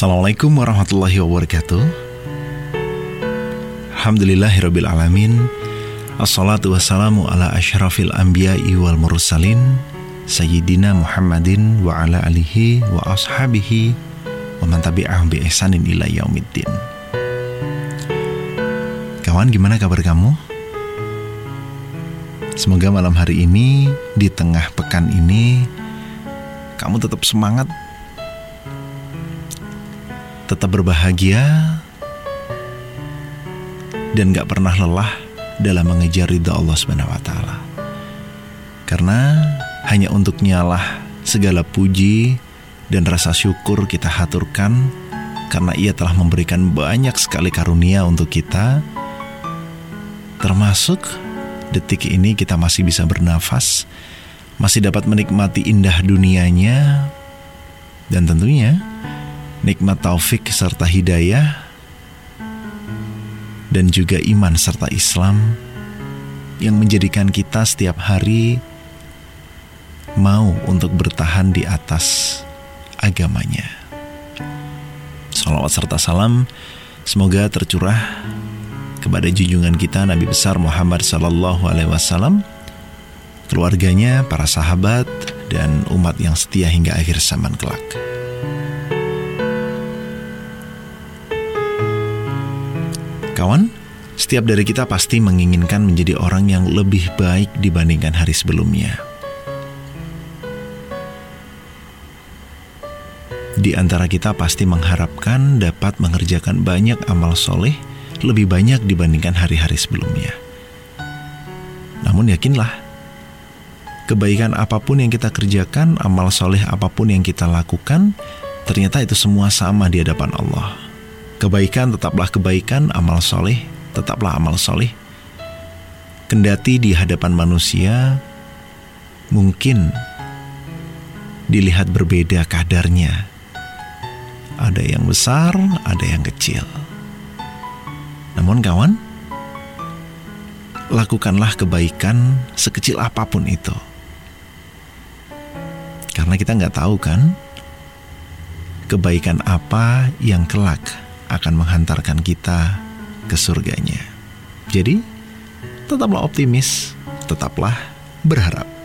Assalamualaikum warahmatullahi wabarakatuh. Alhamdulillahirabbil alamin. Assalatu wassalamu ala asyrafil anbiya'i wal mursalin Sayyidina Muhammadin wa ala alihi wa ashabihi wa man tabi'ahum bi ihsanin ila yaumiddin. Kawan gimana kabar kamu? Semoga malam hari ini di tengah pekan ini kamu tetap semangat tetap berbahagia dan gak pernah lelah dalam mengejar ridha Allah Subhanahu wa taala. Karena hanya untuk nyalah segala puji dan rasa syukur kita haturkan karena ia telah memberikan banyak sekali karunia untuk kita termasuk detik ini kita masih bisa bernafas masih dapat menikmati indah dunianya dan tentunya nikmat taufik serta hidayah, dan juga iman serta Islam yang menjadikan kita setiap hari mau untuk bertahan di atas agamanya. Salawat serta salam semoga tercurah kepada junjungan kita Nabi besar Muhammad Sallallahu Alaihi Wasallam, keluarganya, para sahabat, dan umat yang setia hingga akhir zaman kelak. Kawan, setiap dari kita pasti menginginkan menjadi orang yang lebih baik dibandingkan hari sebelumnya. Di antara kita pasti mengharapkan dapat mengerjakan banyak amal soleh lebih banyak dibandingkan hari-hari sebelumnya. Namun yakinlah, kebaikan apa pun yang kita kerjakan, amal soleh apa pun yang kita lakukan, ternyata itu semua sama di hadapan Allah. Kebaikan tetaplah kebaikan, amal soleh tetaplah amal soleh. Kendati di hadapan manusia mungkin dilihat berbeda kadarnya. Ada yang besar, ada yang kecil. Namun kawan, lakukanlah kebaikan sekecil apa pun itu. Karena kita nggak tahu kan, kebaikan apa yang kelak akan menghantarkan kita ke surganya. Jadi, tetaplah optimis, tetaplah berharap.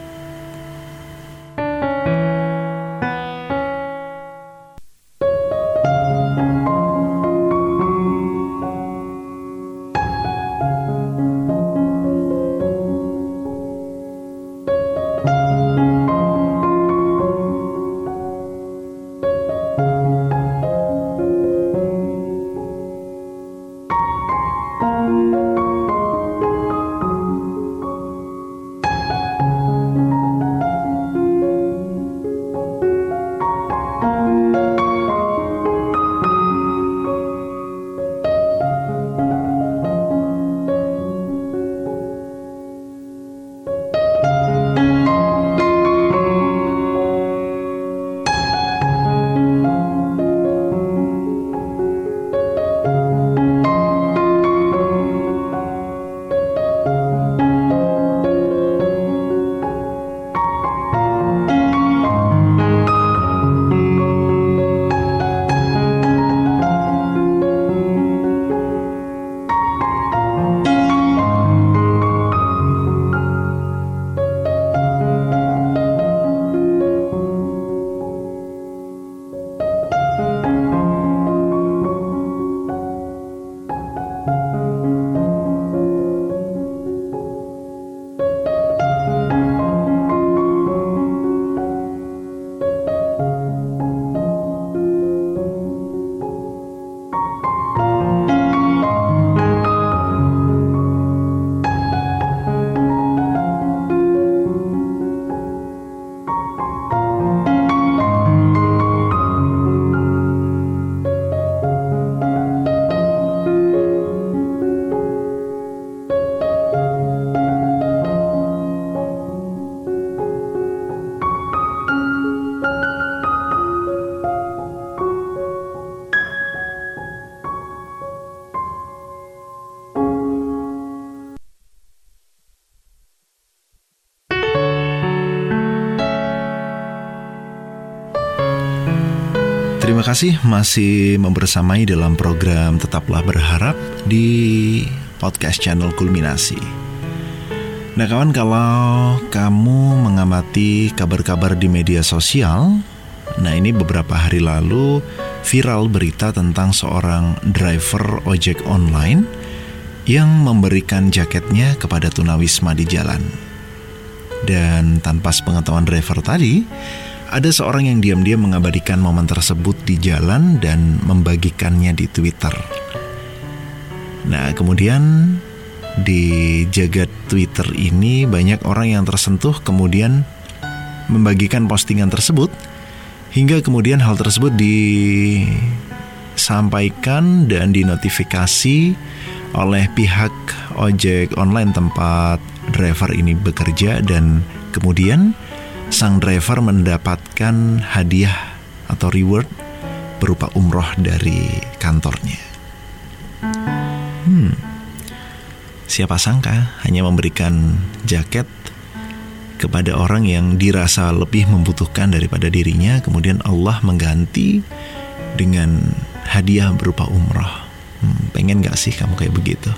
Kasih masih membersamai dalam program Tetaplah Berharap di podcast channel Kulminasi. Nah kawan kalau kamu mengamati kabar-kabar di media sosial, nah ini beberapa hari lalu viral berita tentang seorang driver ojek online yang memberikan jaketnya kepada tunawisma di jalan. Dan tanpa sepengetahuan driver tadi, ada seorang yang diam-diam mengabadikan momen tersebut di jalan dan membagikannya di Twitter. Nah, kemudian di jagat Twitter ini banyak orang yang tersentuh kemudian membagikan postingan tersebut hingga kemudian hal tersebut disampaikan dan dinotifikasi oleh pihak ojek online tempat driver ini bekerja dan kemudian sang driver mendapatkan hadiah atau reward berupa umroh dari kantornya. Hmm, siapa sangka hanya memberikan jaket kepada orang yang dirasa lebih membutuhkan daripada dirinya, kemudian Allah mengganti dengan hadiah berupa umroh. Hmm, pengen gak sih kamu kayak begitu?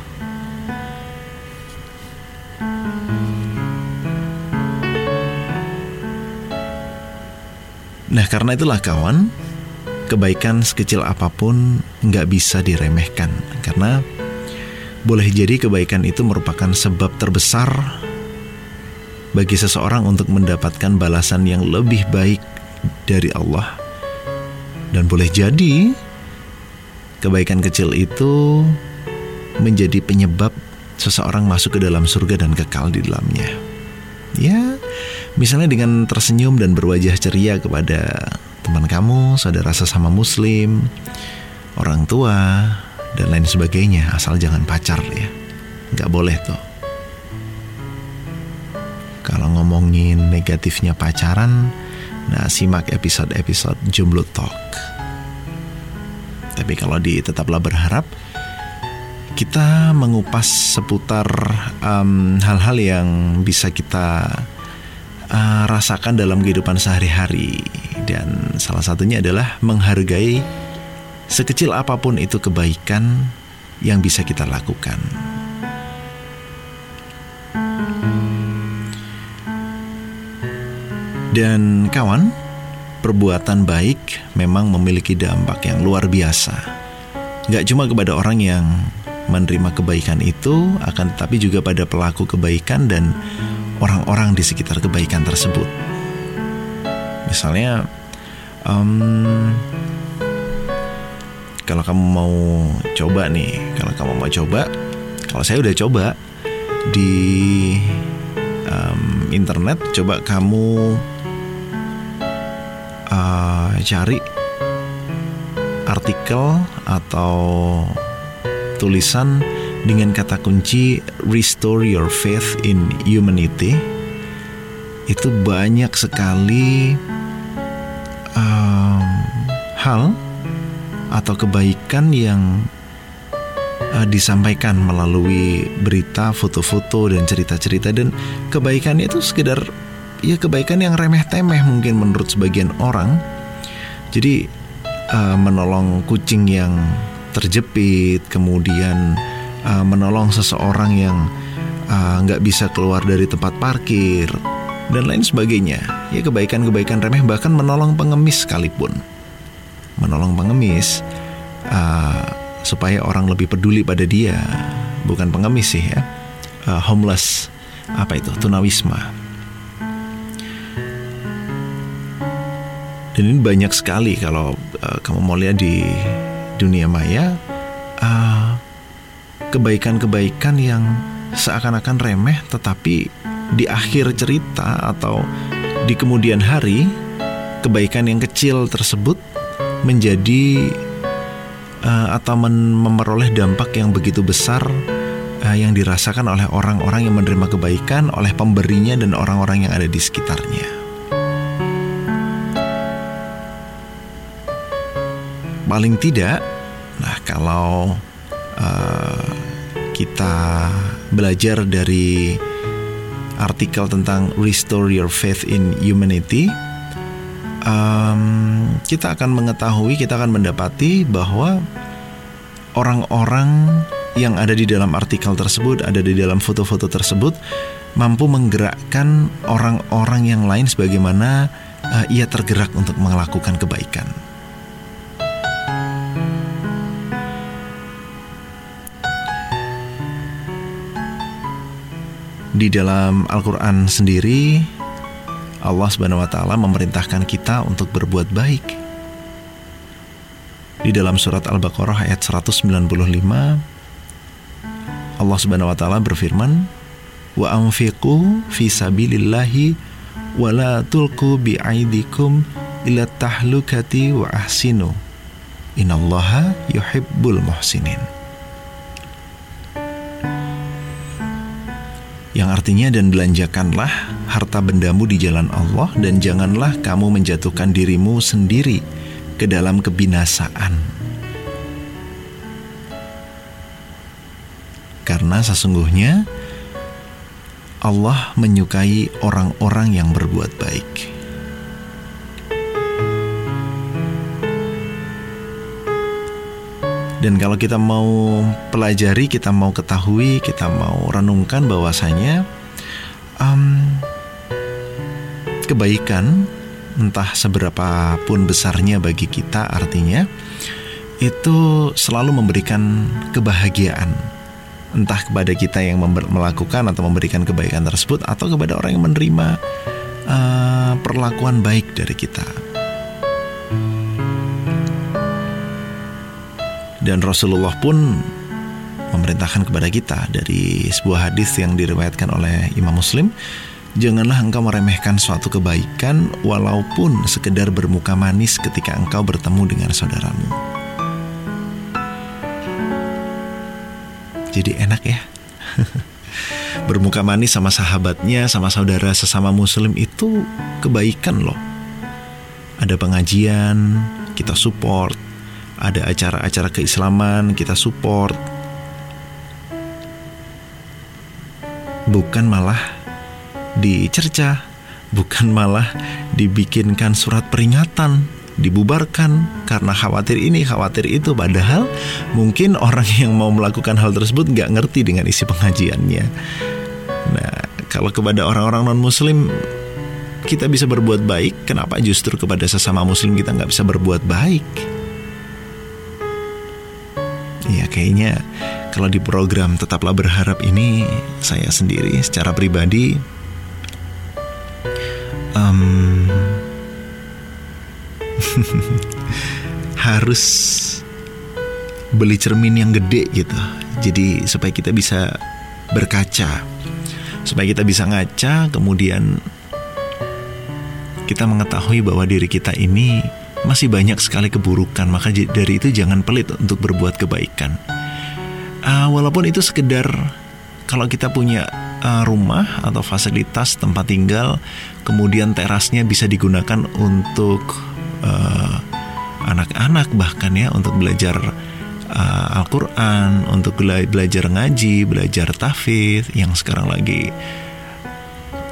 Nah karena itulah kawan, kebaikan sekecil apa pun nggak bisa diremehkan karena boleh jadi kebaikan itu merupakan sebab terbesar bagi seseorang untuk mendapatkan balasan yang lebih baik dari Allah. Dan boleh jadi kebaikan kecil itu menjadi penyebab seseorang masuk ke dalam surga dan kekal di dalamnya. Ya, Misalnya dengan tersenyum dan berwajah ceria kepada teman kamu, saudara sesama muslim, orang tua, dan lain sebagainya. Asal jangan pacar ya. Nggak boleh tuh. Kalau ngomongin negatifnya pacaran, nah simak episode-episode Jomblo Talk. Tapi kalau di Tetaplah Berharap, kita mengupas seputar hal-hal um, yang bisa kita uh, rasakan dalam kehidupan sehari-hari dan salah satunya adalah menghargai sekecil apa pun itu kebaikan yang bisa kita lakukan. Dan kawan, perbuatan baik memang memiliki dampak yang luar biasa. Gak cuma kepada orang yang menerima kebaikan itu, akan tetapi juga pada pelaku kebaikan dan orang-orang di sekitar kebaikan tersebut. Misalnya, um, kalau kamu mau coba nih, kalau kamu mau coba, kalau saya udah coba di um, internet, coba kamu uh, cari artikel atau tulisan dengan kata kunci restore your faith in humanity itu banyak sekali um, hal atau kebaikan yang uh, disampaikan melalui berita, foto-foto dan cerita-cerita dan kebaikannya itu sekedar ya kebaikan yang remeh-temeh mungkin menurut sebagian orang. Jadi uh, menolong kucing yang terjepit, kemudian uh, menolong seseorang yang uh, nggak uh, bisa keluar dari tempat parkir dan lain sebagainya. Ya kebaikan-kebaikan remeh bahkan menolong pengemis sekalipun. Menolong pengemis uh, supaya orang lebih peduli pada dia, bukan pengemis sih ya. Uh, homeless apa itu tunawisma. Dan ini banyak sekali kalau uh, kamu mau lihat di dunia maya. Uh, kebaikan-kebaikan yang seakan-akan remeh tetapi di akhir cerita atau di kemudian hari kebaikan yang kecil tersebut menjadi uh, atau memperoleh dampak yang begitu besar uh, yang dirasakan oleh orang-orang yang menerima kebaikan oleh pemberinya dan orang-orang yang ada di sekitarnya. Paling tidak, nah kalau uh, kita belajar dari artikel tentang Restore Your Faith in Humanity, um, kita akan mengetahui, kita akan mendapati bahwa orang-orang yang ada di dalam artikel tersebut, ada di dalam foto-foto tersebut, mampu menggerakkan orang-orang yang lain sebagaimana uh, ia tergerak untuk melakukan kebaikan. Di dalam Al-Quran sendiri, Allah Subhanahu wa Ta'ala memerintahkan kita untuk berbuat baik. Di dalam surat Al-Baqarah ayat 195, Allah Subhanahu wa Ta'ala berfirman, "Wa anfiqu fi sabilillahi wa la tulqu bi'aidikum ila tahlukati wa ahsinu. Innallaha yuhibbul muhsinin." Yang artinya dan belanjakanlah harta bendamu di jalan Allah dan janganlah kamu menjatuhkan dirimu sendiri ke dalam kebinasaan. Karena sesungguhnya Allah menyukai orang-orang yang berbuat baik. Dan kalau kita mau pelajari, kita mau ketahui, kita mau renungkan bahwasanya um, kebaikan entah seberapa pun besarnya bagi kita artinya itu selalu memberikan kebahagiaan entah kepada kita yang melakukan atau memberikan kebaikan tersebut atau kepada orang yang menerima uh, perlakuan baik dari kita. Dan Rasulullah pun memerintahkan kepada kita dari sebuah hadis yang diriwayatkan oleh Imam Muslim, janganlah engkau meremehkan suatu kebaikan walaupun sekedar bermuka manis ketika engkau bertemu dengan saudaramu. Jadi enak ya. bermuka manis sama sahabatnya, sama saudara sesama muslim itu kebaikan loh. Ada pengajian, kita support, ada acara-acara keislaman kita support. Bukan malah dicerca bukan malah dibikinkan surat peringatan dibubarkan. Karena khawatir ini khawatir itu. Padahal mungkin orang yang mau melakukan hal tersebut nggak ngerti dengan isi pengajiannya. Nah kalau kepada orang-orang non muslim kita bisa berbuat baik. Kenapa justru kepada sesama muslim kita nggak bisa berbuat baik Ya kayaknya kalau di program Tetaplah Berharap ini saya sendiri secara pribadi um, harus beli cermin yang gede gitu. Jadi supaya kita bisa berkaca, supaya kita bisa ngaca, kemudian kita mengetahui bahwa diri kita ini masih banyak sekali keburukan, maka dari itu jangan pelit untuk berbuat kebaikan. Uh, walaupun itu sekedar kalau kita punya uh, rumah atau fasilitas tempat tinggal, kemudian terasnya bisa digunakan untuk anak anak-anak bahkan ya untuk belajar uh, Al-Quran, untuk bela belajar ngaji, belajar tafidz yang sekarang lagi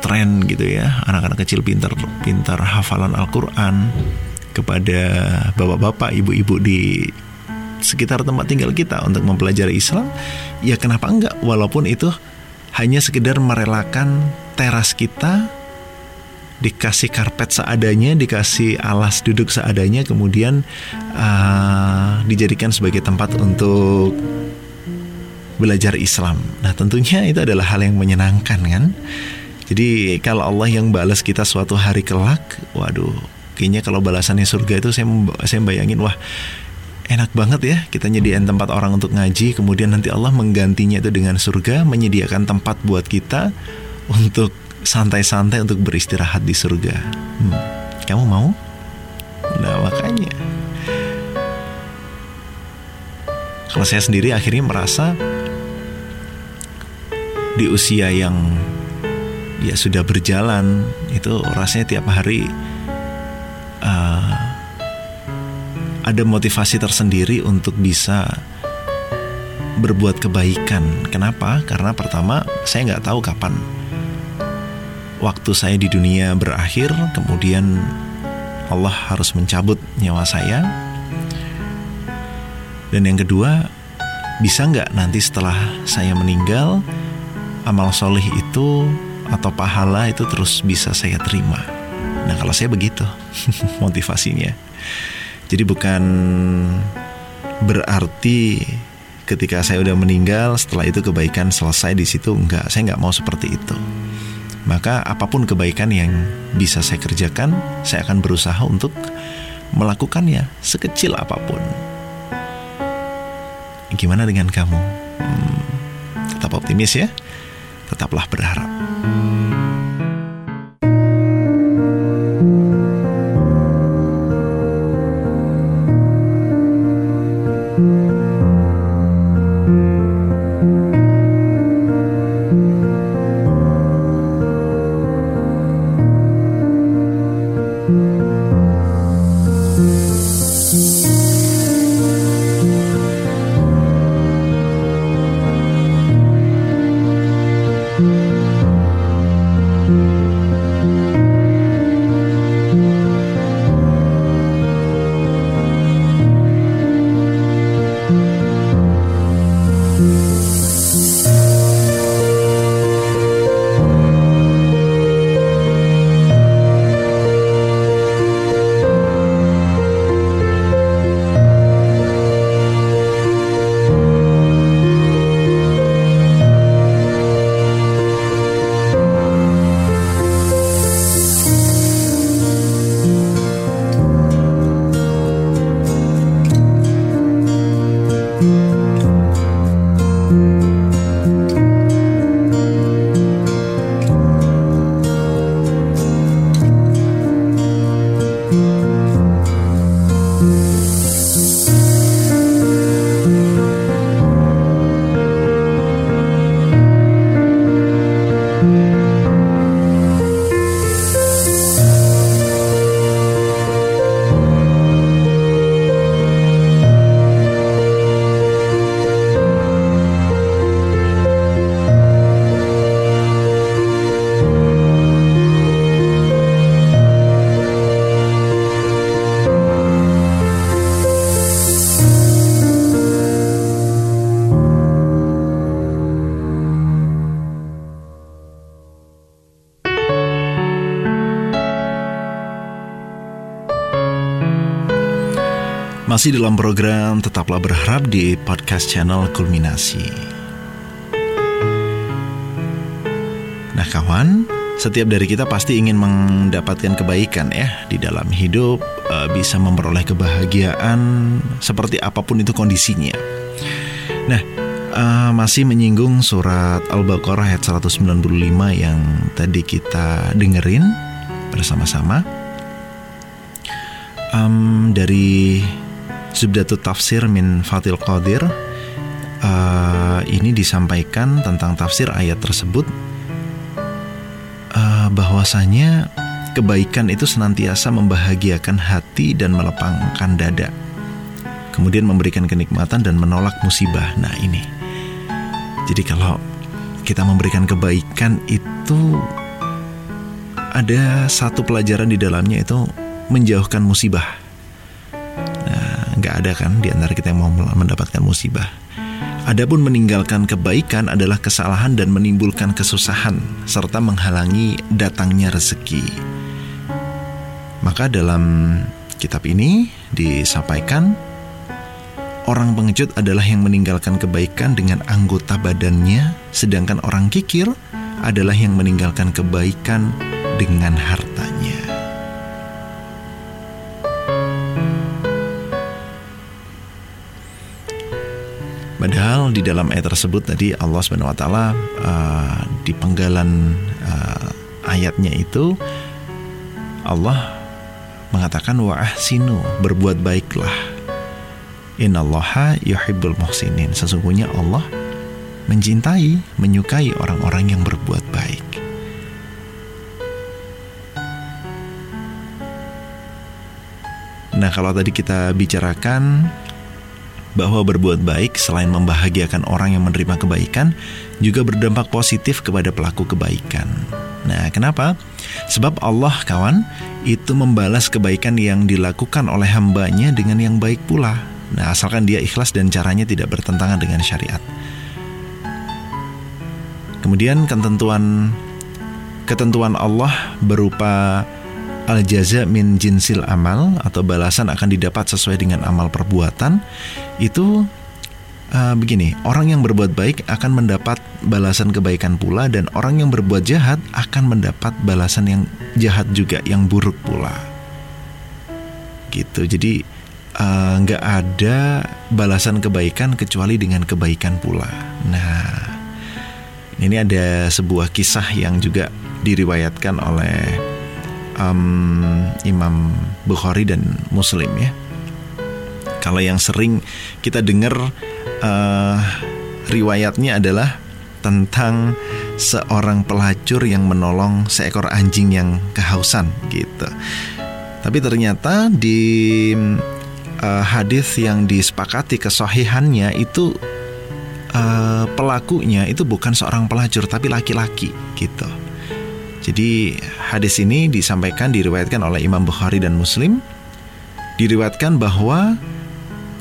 tren gitu ya, anak-anak kecil pintar pintar hafalan Al-Quran kepada bapak-bapak, ibu-ibu di sekitar tempat tinggal kita untuk mempelajari Islam, ya kenapa enggak? Walaupun itu hanya sekedar merelakan teras kita dikasih karpet seadanya, dikasih alas duduk seadanya, kemudian uh, dijadikan sebagai tempat untuk belajar Islam. Nah, tentunya itu adalah hal yang menyenangkan kan? Jadi kalau Allah yang balas kita suatu hari kelak, waduh, kayaknya kalau balasannya surga itu saya saya bayangin wah enak banget ya kita nyediain tempat orang untuk ngaji kemudian nanti Allah menggantinya itu dengan surga menyediakan tempat buat kita untuk santai-santai untuk beristirahat di surga hmm, kamu mau nah makanya kalau saya sendiri akhirnya merasa di usia yang ya sudah berjalan itu rasanya tiap hari uh, ada motivasi tersendiri untuk bisa berbuat kebaikan. Kenapa? Karena pertama saya nggak tahu kapan waktu saya di dunia berakhir, kemudian Allah harus mencabut nyawa saya. Dan yang kedua, bisa nggak nanti setelah saya meninggal, amal soleh itu atau pahala itu terus bisa saya terima. Nah kalau saya begitu motivasinya. Jadi bukan berarti ketika saya udah meninggal setelah itu kebaikan selesai di situ enggak. Saya nggak mau seperti itu. Maka apa pun kebaikan yang bisa saya kerjakan saya akan berusaha untuk melakukannya sekecil apa pun. Gimana dengan kamu? Hmm, tetap optimis ya? Tetaplah berharap Masih dalam program Tetaplah Berharap di podcast channel Kulminasi. Nah kawan, setiap dari kita pasti ingin mendapatkan kebaikan ya di dalam hidup, eh, bisa memperoleh kebahagiaan seperti apa pun itu kondisinya. Nah, eh, masih menyinggung surat Al-Baqarah ayat 195 yang tadi kita dengerin bersama-sama. Um, dari Zubdatut Tafsir min Fatil Qadir uh, ini disampaikan tentang tafsir ayat tersebut uh, bahwasanya kebaikan itu senantiasa membahagiakan hati dan melepangkan dada. Kemudian memberikan kenikmatan dan menolak musibah. Nah, ini. Jadi kalau kita memberikan kebaikan itu ada satu pelajaran di dalamnya itu menjauhkan musibah nggak ada kan di antara kita yang mau mendapatkan musibah. Adapun meninggalkan kebaikan adalah kesalahan dan menimbulkan kesusahan serta menghalangi datangnya rezeki. Maka dalam kitab ini disampaikan orang pengecut adalah yang meninggalkan kebaikan dengan anggota badannya sedangkan orang kikir adalah yang meninggalkan kebaikan dengan hartanya. Padahal di dalam ayat tersebut tadi Allah Subhanahu wa taala uh, di penggalan uh, ayatnya itu Allah mengatakan wa ahsinu berbuat baiklah. Innallaha yuhibbul muhsinin. Sesungguhnya Allah mencintai, menyukai orang-orang yang berbuat baik. Nah, kalau tadi kita bicarakan bahwa berbuat baik selain membahagiakan orang yang menerima kebaikan juga berdampak positif kepada pelaku kebaikan. Nah, kenapa? Sebab Allah kawan itu membalas kebaikan yang dilakukan oleh hambanya dengan yang baik pula. Nah, asalkan dia ikhlas dan caranya tidak bertentangan dengan syariat. Kemudian ketentuan ketentuan Allah berupa al jaza min jinsil amal atau balasan akan didapat sesuai dengan amal perbuatan itu uh, begini, orang yang berbuat baik akan mendapat balasan kebaikan pula dan orang yang berbuat jahat akan mendapat balasan yang jahat juga, yang buruk pula. Gitu. Jadi Eh, nggak uh, ada balasan kebaikan kecuali dengan kebaikan pula. Nah, ini ada sebuah kisah yang juga diriwayatkan oleh um, Imam Bukhari dan Muslim ya. Kalau yang sering kita dengar uh, riwayatnya adalah tentang seorang pelacur yang menolong seekor anjing yang kehausan gitu. Tapi ternyata di uh, hadis yang disepakati kesohihannya itu uh, pelakunya itu bukan seorang pelacur tapi laki-laki gitu. Jadi hadis ini disampaikan diriwayatkan oleh Imam Bukhari dan Muslim. Diriwayatkan bahwa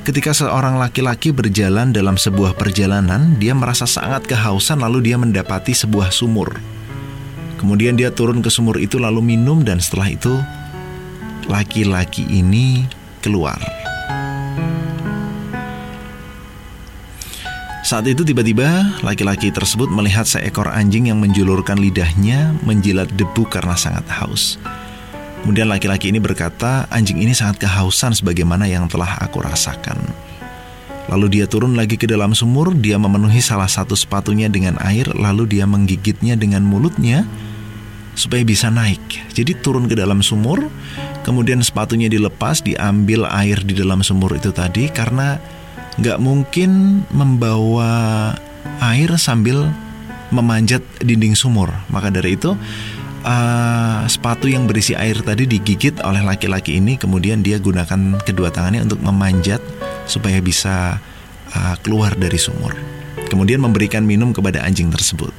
ketika seorang laki-laki berjalan dalam sebuah perjalanan, dia merasa sangat kehausan lalu dia mendapati sebuah sumur. Kemudian dia turun ke sumur itu lalu minum dan setelah itu laki-laki ini keluar. Saat itu tiba-tiba laki-laki tersebut melihat seekor anjing yang menjulurkan lidahnya menjilat debu karena sangat haus. Kemudian laki-laki ini berkata, anjing ini sangat kehausan sebagaimana yang telah aku rasakan. Lalu dia turun lagi ke dalam sumur, dia memenuhi salah satu sepatunya dengan air, lalu dia menggigitnya dengan mulutnya supaya bisa naik. Jadi turun ke dalam sumur, kemudian sepatunya dilepas, diambil air di dalam sumur itu tadi karena nggak mungkin membawa air sambil memanjat dinding sumur. Maka dari itu uh, sepatu yang berisi air tadi digigit oleh laki-laki ini, kemudian dia gunakan kedua tangannya untuk memanjat supaya bisa uh, keluar dari sumur. Kemudian memberikan minum kepada anjing tersebut.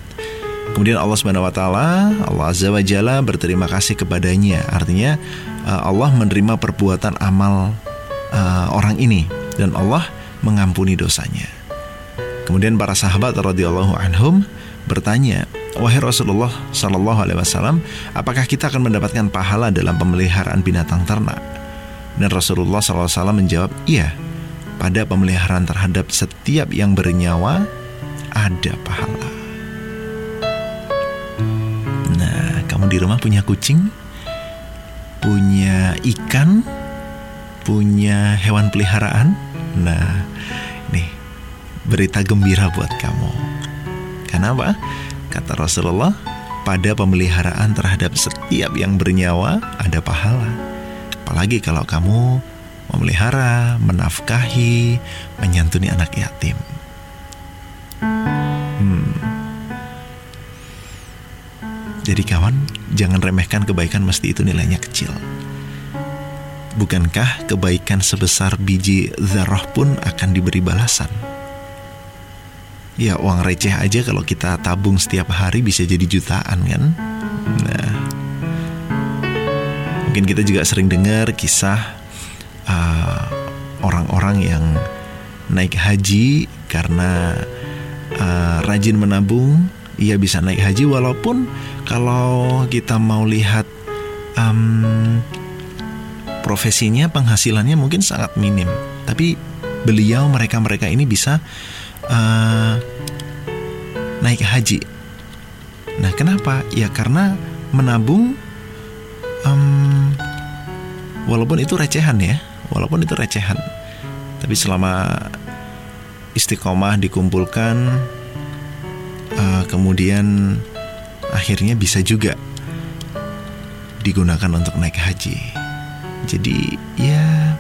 Kemudian Allah Subhanahu wa taala, Allah Azza wa Jalla berterima kasih kepadanya. Artinya uh, Allah menerima perbuatan amal orang ini dan Allah mengampuni dosanya. Kemudian para sahabat radhiyallahu anhum bertanya, "Wahai Rasulullah sallallahu alaihi wasallam, apakah kita akan mendapatkan pahala dalam pemeliharaan binatang ternak?" Dan Rasulullah SAW menjawab, "Iya, pada pemeliharaan terhadap setiap yang bernyawa ada pahala." Nah, kamu di rumah punya kucing, punya ikan, punya hewan peliharaan? Nah, nih berita gembira buat kamu. Kenapa? Kata Rasulullah, pada pemeliharaan terhadap setiap yang bernyawa ada pahala. Apalagi kalau kamu memelihara, menafkahi, menyantuni anak yatim. Hmm. Jadi kawan, jangan remehkan kebaikan mesti itu nilainya kecil. Bukankah kebaikan sebesar biji zarah pun akan diberi balasan? Ya uang receh aja kalau kita tabung setiap hari bisa jadi jutaan kan? Nah, mungkin kita juga sering dengar kisah uh, orang-orang uh, yang naik haji karena uh, rajin menabung, ia bisa naik haji walaupun kalau kita mau lihat um, profesinya penghasilannya mungkin sangat minim tapi beliau mereka mereka ini bisa uh, naik haji. Nah kenapa? Ya karena menabung um, walaupun itu recehan ya walaupun itu recehan. Tapi selama istiqomah dikumpulkan uh, kemudian akhirnya bisa juga digunakan untuk naik haji. Jadi ya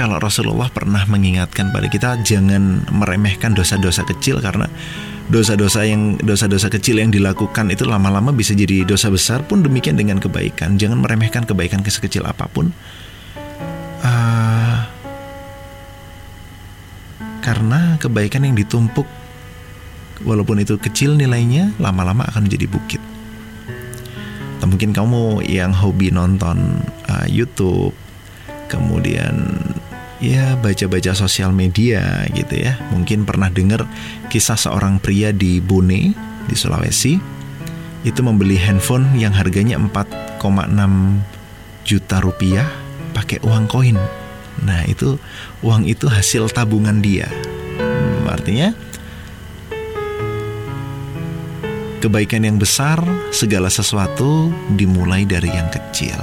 kalau Rasulullah pernah mengingatkan pada kita jangan meremehkan dosa-dosa kecil karena dosa-dosa yang dosa-dosa kecil yang dilakukan itu lama-lama bisa jadi dosa besar pun demikian dengan kebaikan. Jangan meremehkan kebaikan sekecil apa pun. Uh, karena kebaikan yang ditumpuk walaupun itu kecil nilainya, lama-lama akan menjadi bukit. Atau mungkin kamu yang hobi nonton uh, YouTube, kemudian ya baca-baca sosial media gitu ya. Mungkin pernah dengar kisah seorang pria di Bone di Sulawesi itu membeli handphone yang harganya 4,6 juta rupiah pakai uang koin. Nah itu uang itu hasil tabungan dia. Hmm, artinya Kebaikan yang besar, segala sesuatu dimulai dari yang kecil.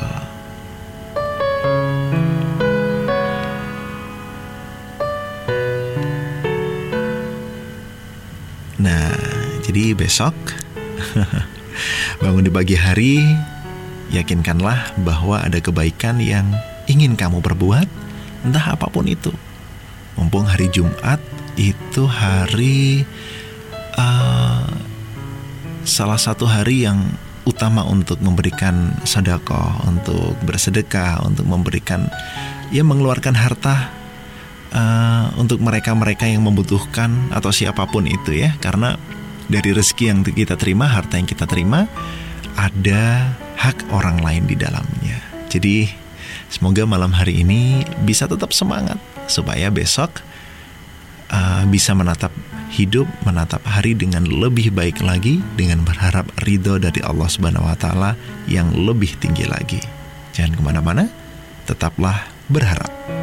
Jadi besok bangun di pagi hari, yakinkanlah bahwa ada kebaikan yang ingin kamu perbuat, entah apa pun itu. Mumpung hari Jumat itu hari uh, salah satu hari yang utama untuk memberikan sedekah, untuk bersedekah, untuk memberikan ya mengeluarkan harta uh, untuk mereka-mereka yang membutuhkan atau siapa pun itu ya, karena dari rezeki yang kita terima, harta yang kita terima ada hak orang lain di dalamnya. Jadi semoga malam hari ini bisa tetap semangat supaya besok uh, bisa menatap hidup menatap hari dengan lebih baik lagi dengan berharap ridho dari Allah Subhanahu wa taala yang lebih tinggi lagi. Jangan ke mana-mana, tetaplah berharap.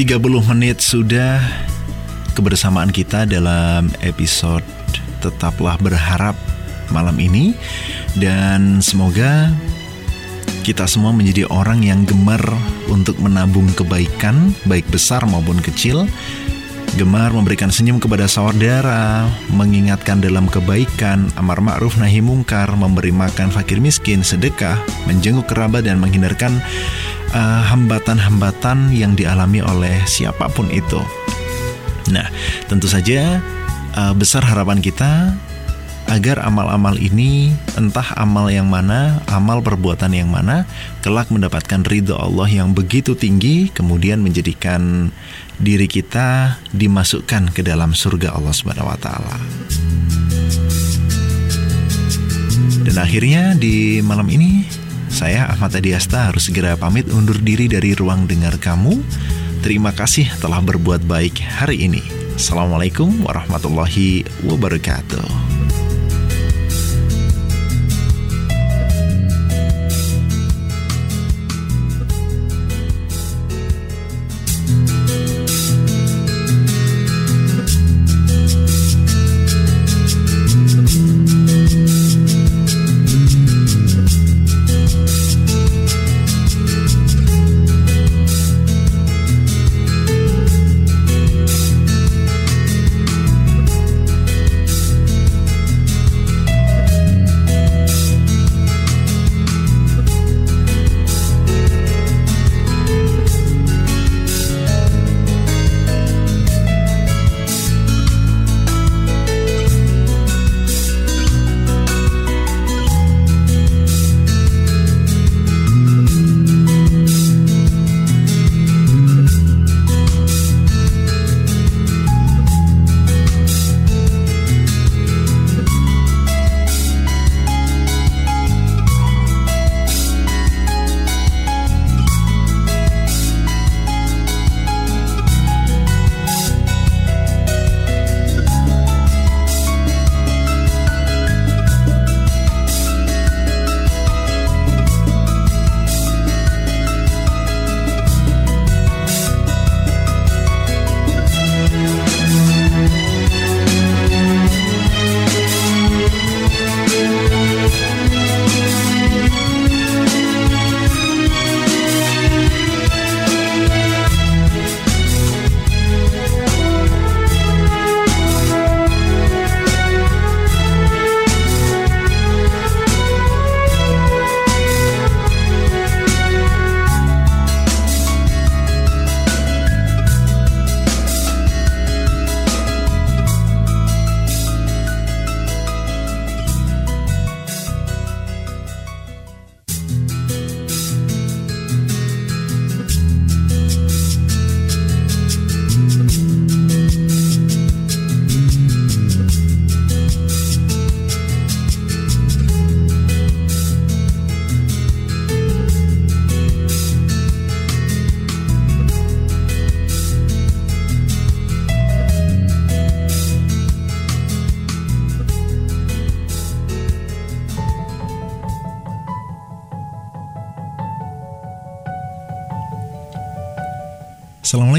Menit sudah. Kebersamaan kita dalam episode Tetaplah Berharap malam ini. Dan semoga kita semua menjadi orang yang gemar untuk menabung kebaikan baik besar maupun kecil. Gemar memberikan senyum kepada saudara, mengingatkan dalam kebaikan, amar ma'ruf nahi mungkar, memberi makan fakir miskin, sedekah, menjenguk kerabat dan menghindarkan uh, hambatan-hambatan yang dialami oleh siapa pun itu. Nah, tentu saja uh, besar harapan kita agar amal-amal ini entah amal yang mana, amal perbuatan yang mana kelak mendapatkan ridho Allah yang begitu tinggi kemudian menjadikan diri kita dimasukkan ke dalam surga Allah Subhanahu wa taala. Dan akhirnya di malam ini saya Ahmad Adiasta harus segera pamit undur diri dari ruang dengar kamu. Terima kasih telah berbuat baik hari ini. Assalamualaikum warahmatullahi wabarakatuh.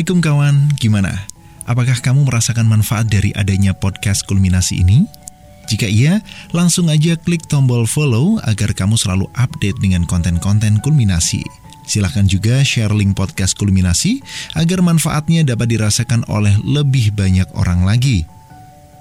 Assalamualaikum kawan, gimana? Apakah kamu merasakan manfaat dari adanya podcast kulminasi ini? Jika iya, langsung aja klik tombol follow agar kamu selalu update dengan konten-konten kulminasi. Silahkan juga share link podcast kulminasi agar manfaatnya dapat dirasakan oleh lebih banyak orang lagi.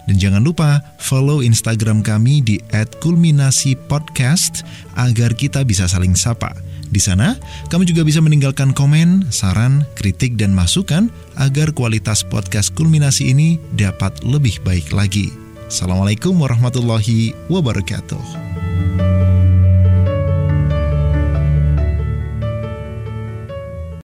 Dan jangan lupa follow Instagram kami di @kulminasi_podcast agar kita bisa saling sapa di sana, kamu juga bisa meninggalkan komen, saran, kritik, dan masukan agar kualitas podcast kulminasi ini dapat lebih baik lagi. Assalamualaikum warahmatullahi wabarakatuh.